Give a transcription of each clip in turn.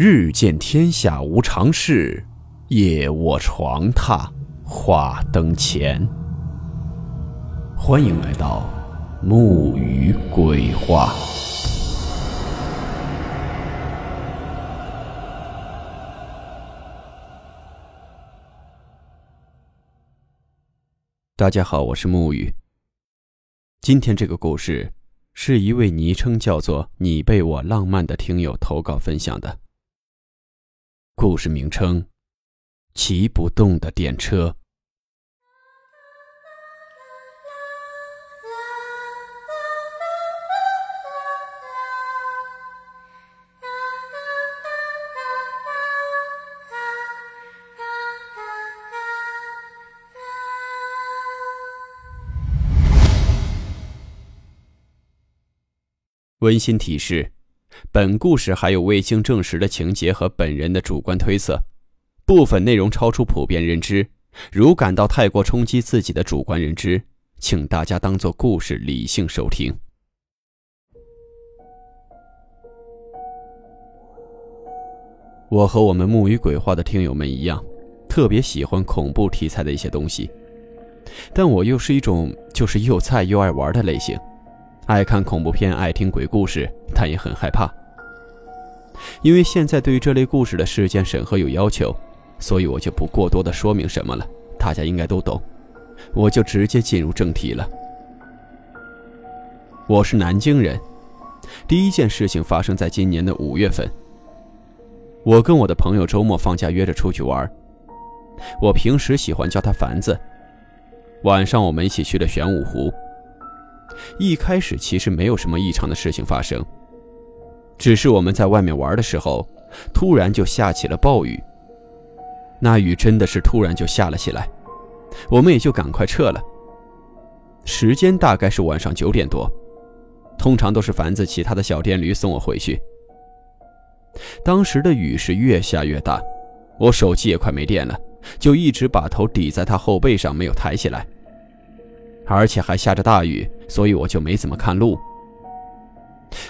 日见天下无常事，夜卧床榻话灯前。欢迎来到木鱼鬼话。大家好，我是木鱼。今天这个故事是一位昵称叫做“你被我浪漫”的听友投稿分享的。故事名称：骑不动的电车。温馨提示：本故事还有未经证实的情节和本人的主观推测，部分内容超出普遍认知。如感到太过冲击自己的主观认知，请大家当做故事理性收听。我和我们木鱼鬼话的听友们一样，特别喜欢恐怖题材的一些东西，但我又是一种就是又菜又爱玩的类型。爱看恐怖片，爱听鬼故事，但也很害怕。因为现在对于这类故事的事件审核有要求，所以我就不过多的说明什么了，大家应该都懂。我就直接进入正题了。我是南京人，第一件事情发生在今年的五月份。我跟我的朋友周末放假约着出去玩，我平时喜欢叫他凡子。晚上我们一起去了玄武湖。一开始其实没有什么异常的事情发生，只是我们在外面玩的时候，突然就下起了暴雨。那雨真的是突然就下了起来，我们也就赶快撤了。时间大概是晚上九点多，通常都是凡子骑他的小电驴送我回去。当时的雨是越下越大，我手机也快没电了，就一直把头抵在他后背上没有抬起来。而且还下着大雨，所以我就没怎么看路。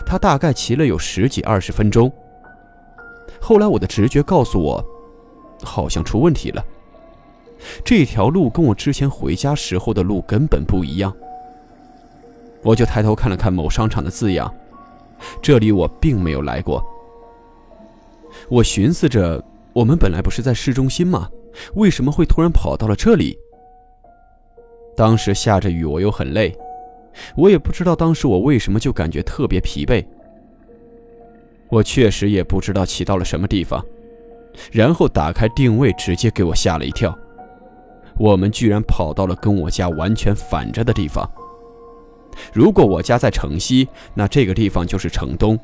他大概骑了有十几二十分钟。后来我的直觉告诉我，好像出问题了。这条路跟我之前回家时候的路根本不一样。我就抬头看了看某商场的字样，这里我并没有来过。我寻思着，我们本来不是在市中心吗？为什么会突然跑到了这里？当时下着雨，我又很累，我也不知道当时我为什么就感觉特别疲惫。我确实也不知道骑到了什么地方，然后打开定位，直接给我吓了一跳。我们居然跑到了跟我家完全反着的地方。如果我家在城西，那这个地方就是城东。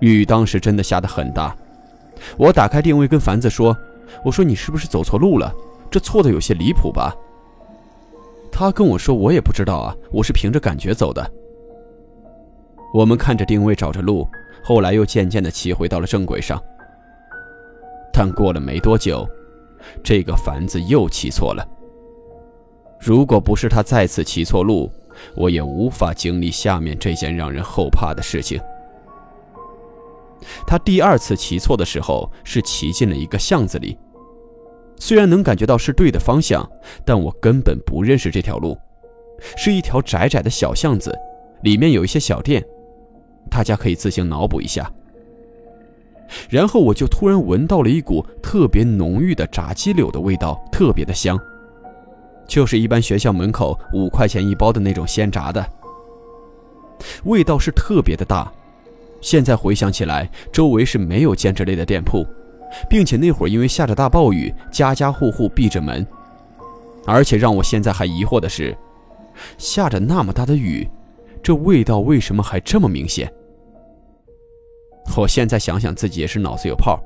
雨当时真的下得很大，我打开定位跟凡子说：“我说你是不是走错路了？这错的有些离谱吧？”他跟我说：“我也不知道啊，我是凭着感觉走的。”我们看着定位找着路，后来又渐渐的骑回到了正轨上。但过了没多久，这个凡子又骑错了。如果不是他再次骑错路，我也无法经历下面这件让人后怕的事情。他第二次骑错的时候，是骑进了一个巷子里。虽然能感觉到是对的方向，但我根本不认识这条路，是一条窄窄的小巷子，里面有一些小店，大家可以自行脑补一下。然后我就突然闻到了一股特别浓郁的炸鸡柳的味道，特别的香，就是一般学校门口五块钱一包的那种鲜炸的，味道是特别的大。现在回想起来，周围是没有兼职类的店铺。并且那会儿因为下着大暴雨，家家户户闭着门，而且让我现在还疑惑的是，下着那么大的雨，这味道为什么还这么明显？我现在想想自己也是脑子有泡，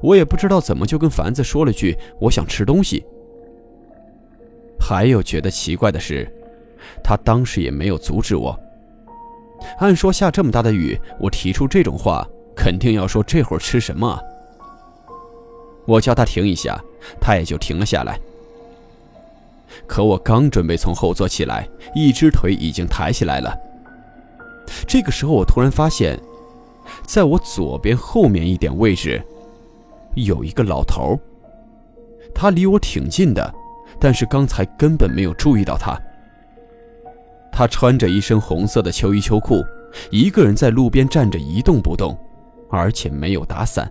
我也不知道怎么就跟凡子说了句我想吃东西。还有觉得奇怪的是，他当时也没有阻止我。按说下这么大的雨，我提出这种话，肯定要说这会儿吃什么。我叫他停一下，他也就停了下来。可我刚准备从后座起来，一只腿已经抬起来了。这个时候，我突然发现，在我左边后面一点位置，有一个老头。他离我挺近的，但是刚才根本没有注意到他。他穿着一身红色的秋衣秋裤，一个人在路边站着一动不动，而且没有打伞。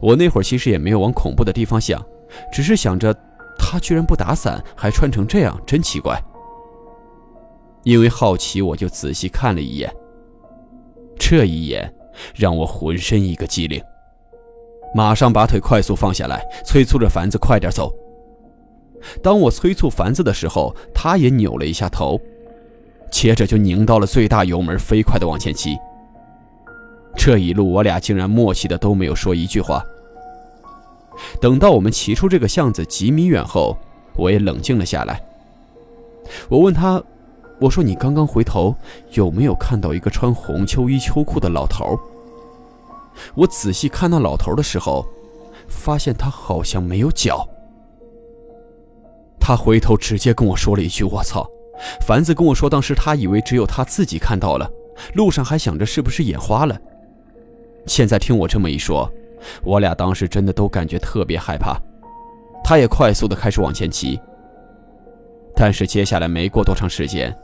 我那会儿其实也没有往恐怖的地方想，只是想着他居然不打伞，还穿成这样，真奇怪。因为好奇，我就仔细看了一眼。这一眼让我浑身一个激灵，马上把腿快速放下来，催促着凡子快点走。当我催促凡子的时候，他也扭了一下头，接着就拧到了最大油门，飞快地往前骑。这一路，我俩竟然默契的都没有说一句话。等到我们骑出这个巷子几米远后，我也冷静了下来。我问他：“我说你刚刚回头有没有看到一个穿红秋衣秋裤的老头？”我仔细看那老头的时候，发现他好像没有脚。他回头直接跟我说了一句：“我操！”凡子跟我说，当时他以为只有他自己看到了，路上还想着是不是眼花了。现在听我这么一说，我俩当时真的都感觉特别害怕。他也快速的开始往前骑。但是接下来没过多长时间，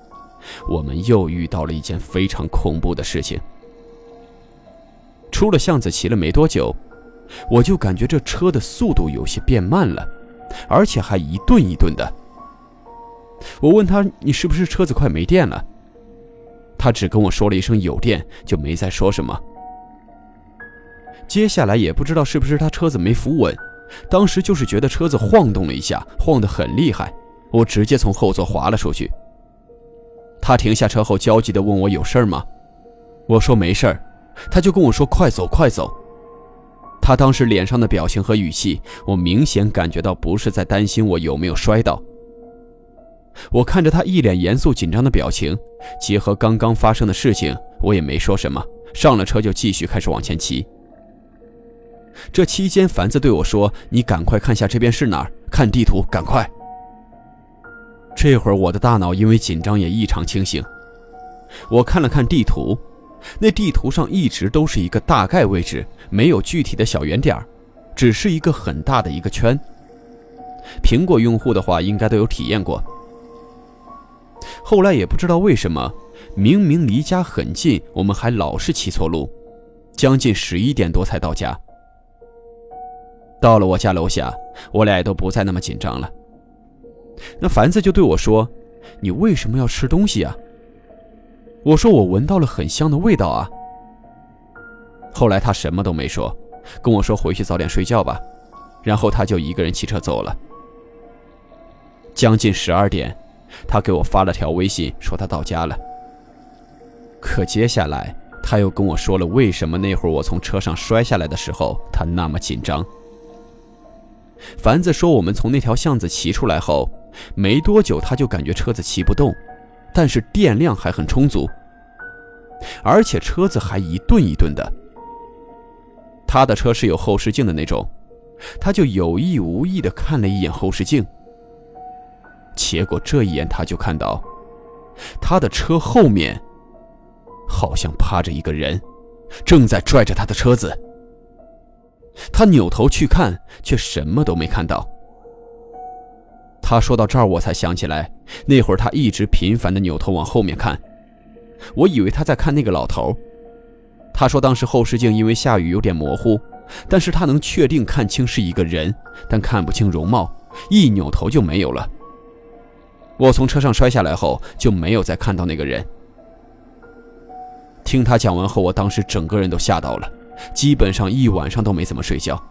我们又遇到了一件非常恐怖的事情。出了巷子骑了没多久，我就感觉这车的速度有些变慢了，而且还一顿一顿的。我问他：“你是不是车子快没电了？”他只跟我说了一声“有电”，就没再说什么。接下来也不知道是不是他车子没扶稳，当时就是觉得车子晃动了一下，晃得很厉害，我直接从后座滑了出去。他停下车后焦急地问我有事吗？我说没事儿，他就跟我说快走快走。他当时脸上的表情和语气，我明显感觉到不是在担心我有没有摔倒。我看着他一脸严肃紧张的表情，结合刚刚发生的事情，我也没说什么，上了车就继续开始往前骑。这期间，凡子对我说：“你赶快看下这边是哪儿，看地图，赶快。”这会儿我的大脑因为紧张也异常清醒。我看了看地图，那地图上一直都是一个大概位置，没有具体的小圆点只是一个很大的一个圈。苹果用户的话应该都有体验过。后来也不知道为什么，明明离家很近，我们还老是骑错路，将近十一点多才到家。到了我家楼下，我俩也都不再那么紧张了。那凡子就对我说：“你为什么要吃东西啊？”我说：“我闻到了很香的味道啊。”后来他什么都没说，跟我说：“回去早点睡觉吧。”然后他就一个人骑车走了。将近十二点，他给我发了条微信，说他到家了。可接下来他又跟我说了为什么那会儿我从车上摔下来的时候他那么紧张。凡子说：“我们从那条巷子骑出来后，没多久他就感觉车子骑不动，但是电量还很充足，而且车子还一顿一顿的。他的车是有后视镜的那种，他就有意无意地看了一眼后视镜。结果这一眼他就看到，他的车后面好像趴着一个人，正在拽着他的车子。”他扭头去看，却什么都没看到。他说到这儿，我才想起来，那会儿他一直频繁地扭头往后面看，我以为他在看那个老头。他说当时后视镜因为下雨有点模糊，但是他能确定看清是一个人，但看不清容貌，一扭头就没有了。我从车上摔下来后，就没有再看到那个人。听他讲完后，我当时整个人都吓到了。基本上一晚上都没怎么睡觉，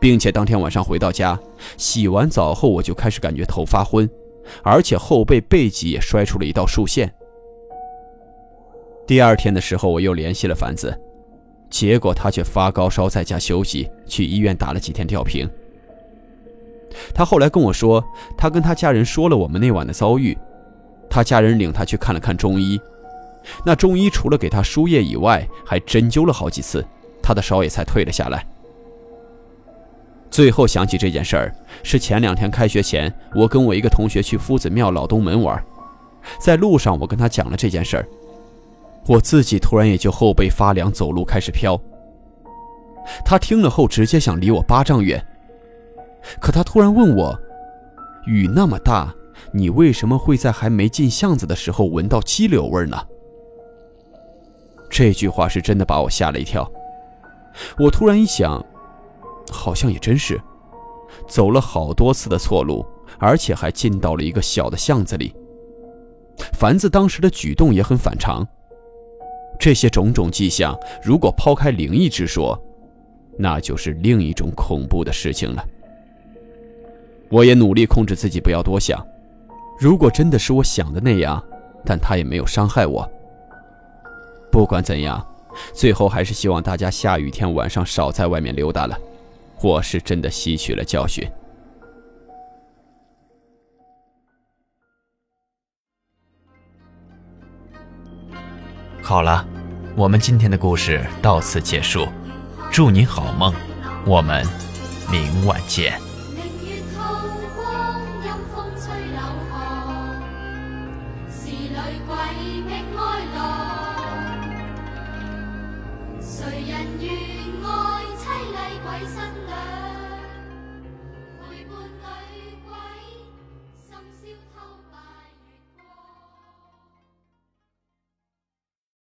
并且当天晚上回到家，洗完澡后我就开始感觉头发昏，而且后背背脊也摔出了一道竖线。第二天的时候，我又联系了凡子，结果他却发高烧在家休息，去医院打了几天吊瓶。他后来跟我说，他跟他家人说了我们那晚的遭遇，他家人领他去看了看中医。那中医除了给他输液以外，还针灸了好几次，他的烧也才退了下来。最后想起这件事儿，是前两天开学前，我跟我一个同学去夫子庙老东门玩，在路上我跟他讲了这件事儿。我自己突然也就后背发凉，走路开始飘。他听了后直接想离我八丈远，可他突然问我：“雨那么大，你为什么会在还没进巷子的时候闻到鸡柳味呢？”这句话是真的把我吓了一跳。我突然一想，好像也真是，走了好多次的错路，而且还进到了一个小的巷子里。凡子当时的举动也很反常。这些种种迹象，如果抛开灵异之说，那就是另一种恐怖的事情了。我也努力控制自己不要多想。如果真的是我想的那样，但他也没有伤害我。不管怎样，最后还是希望大家下雨天晚上少在外面溜达了。我是真的吸取了教训。好了，我们今天的故事到此结束。祝你好梦，我们明晚见。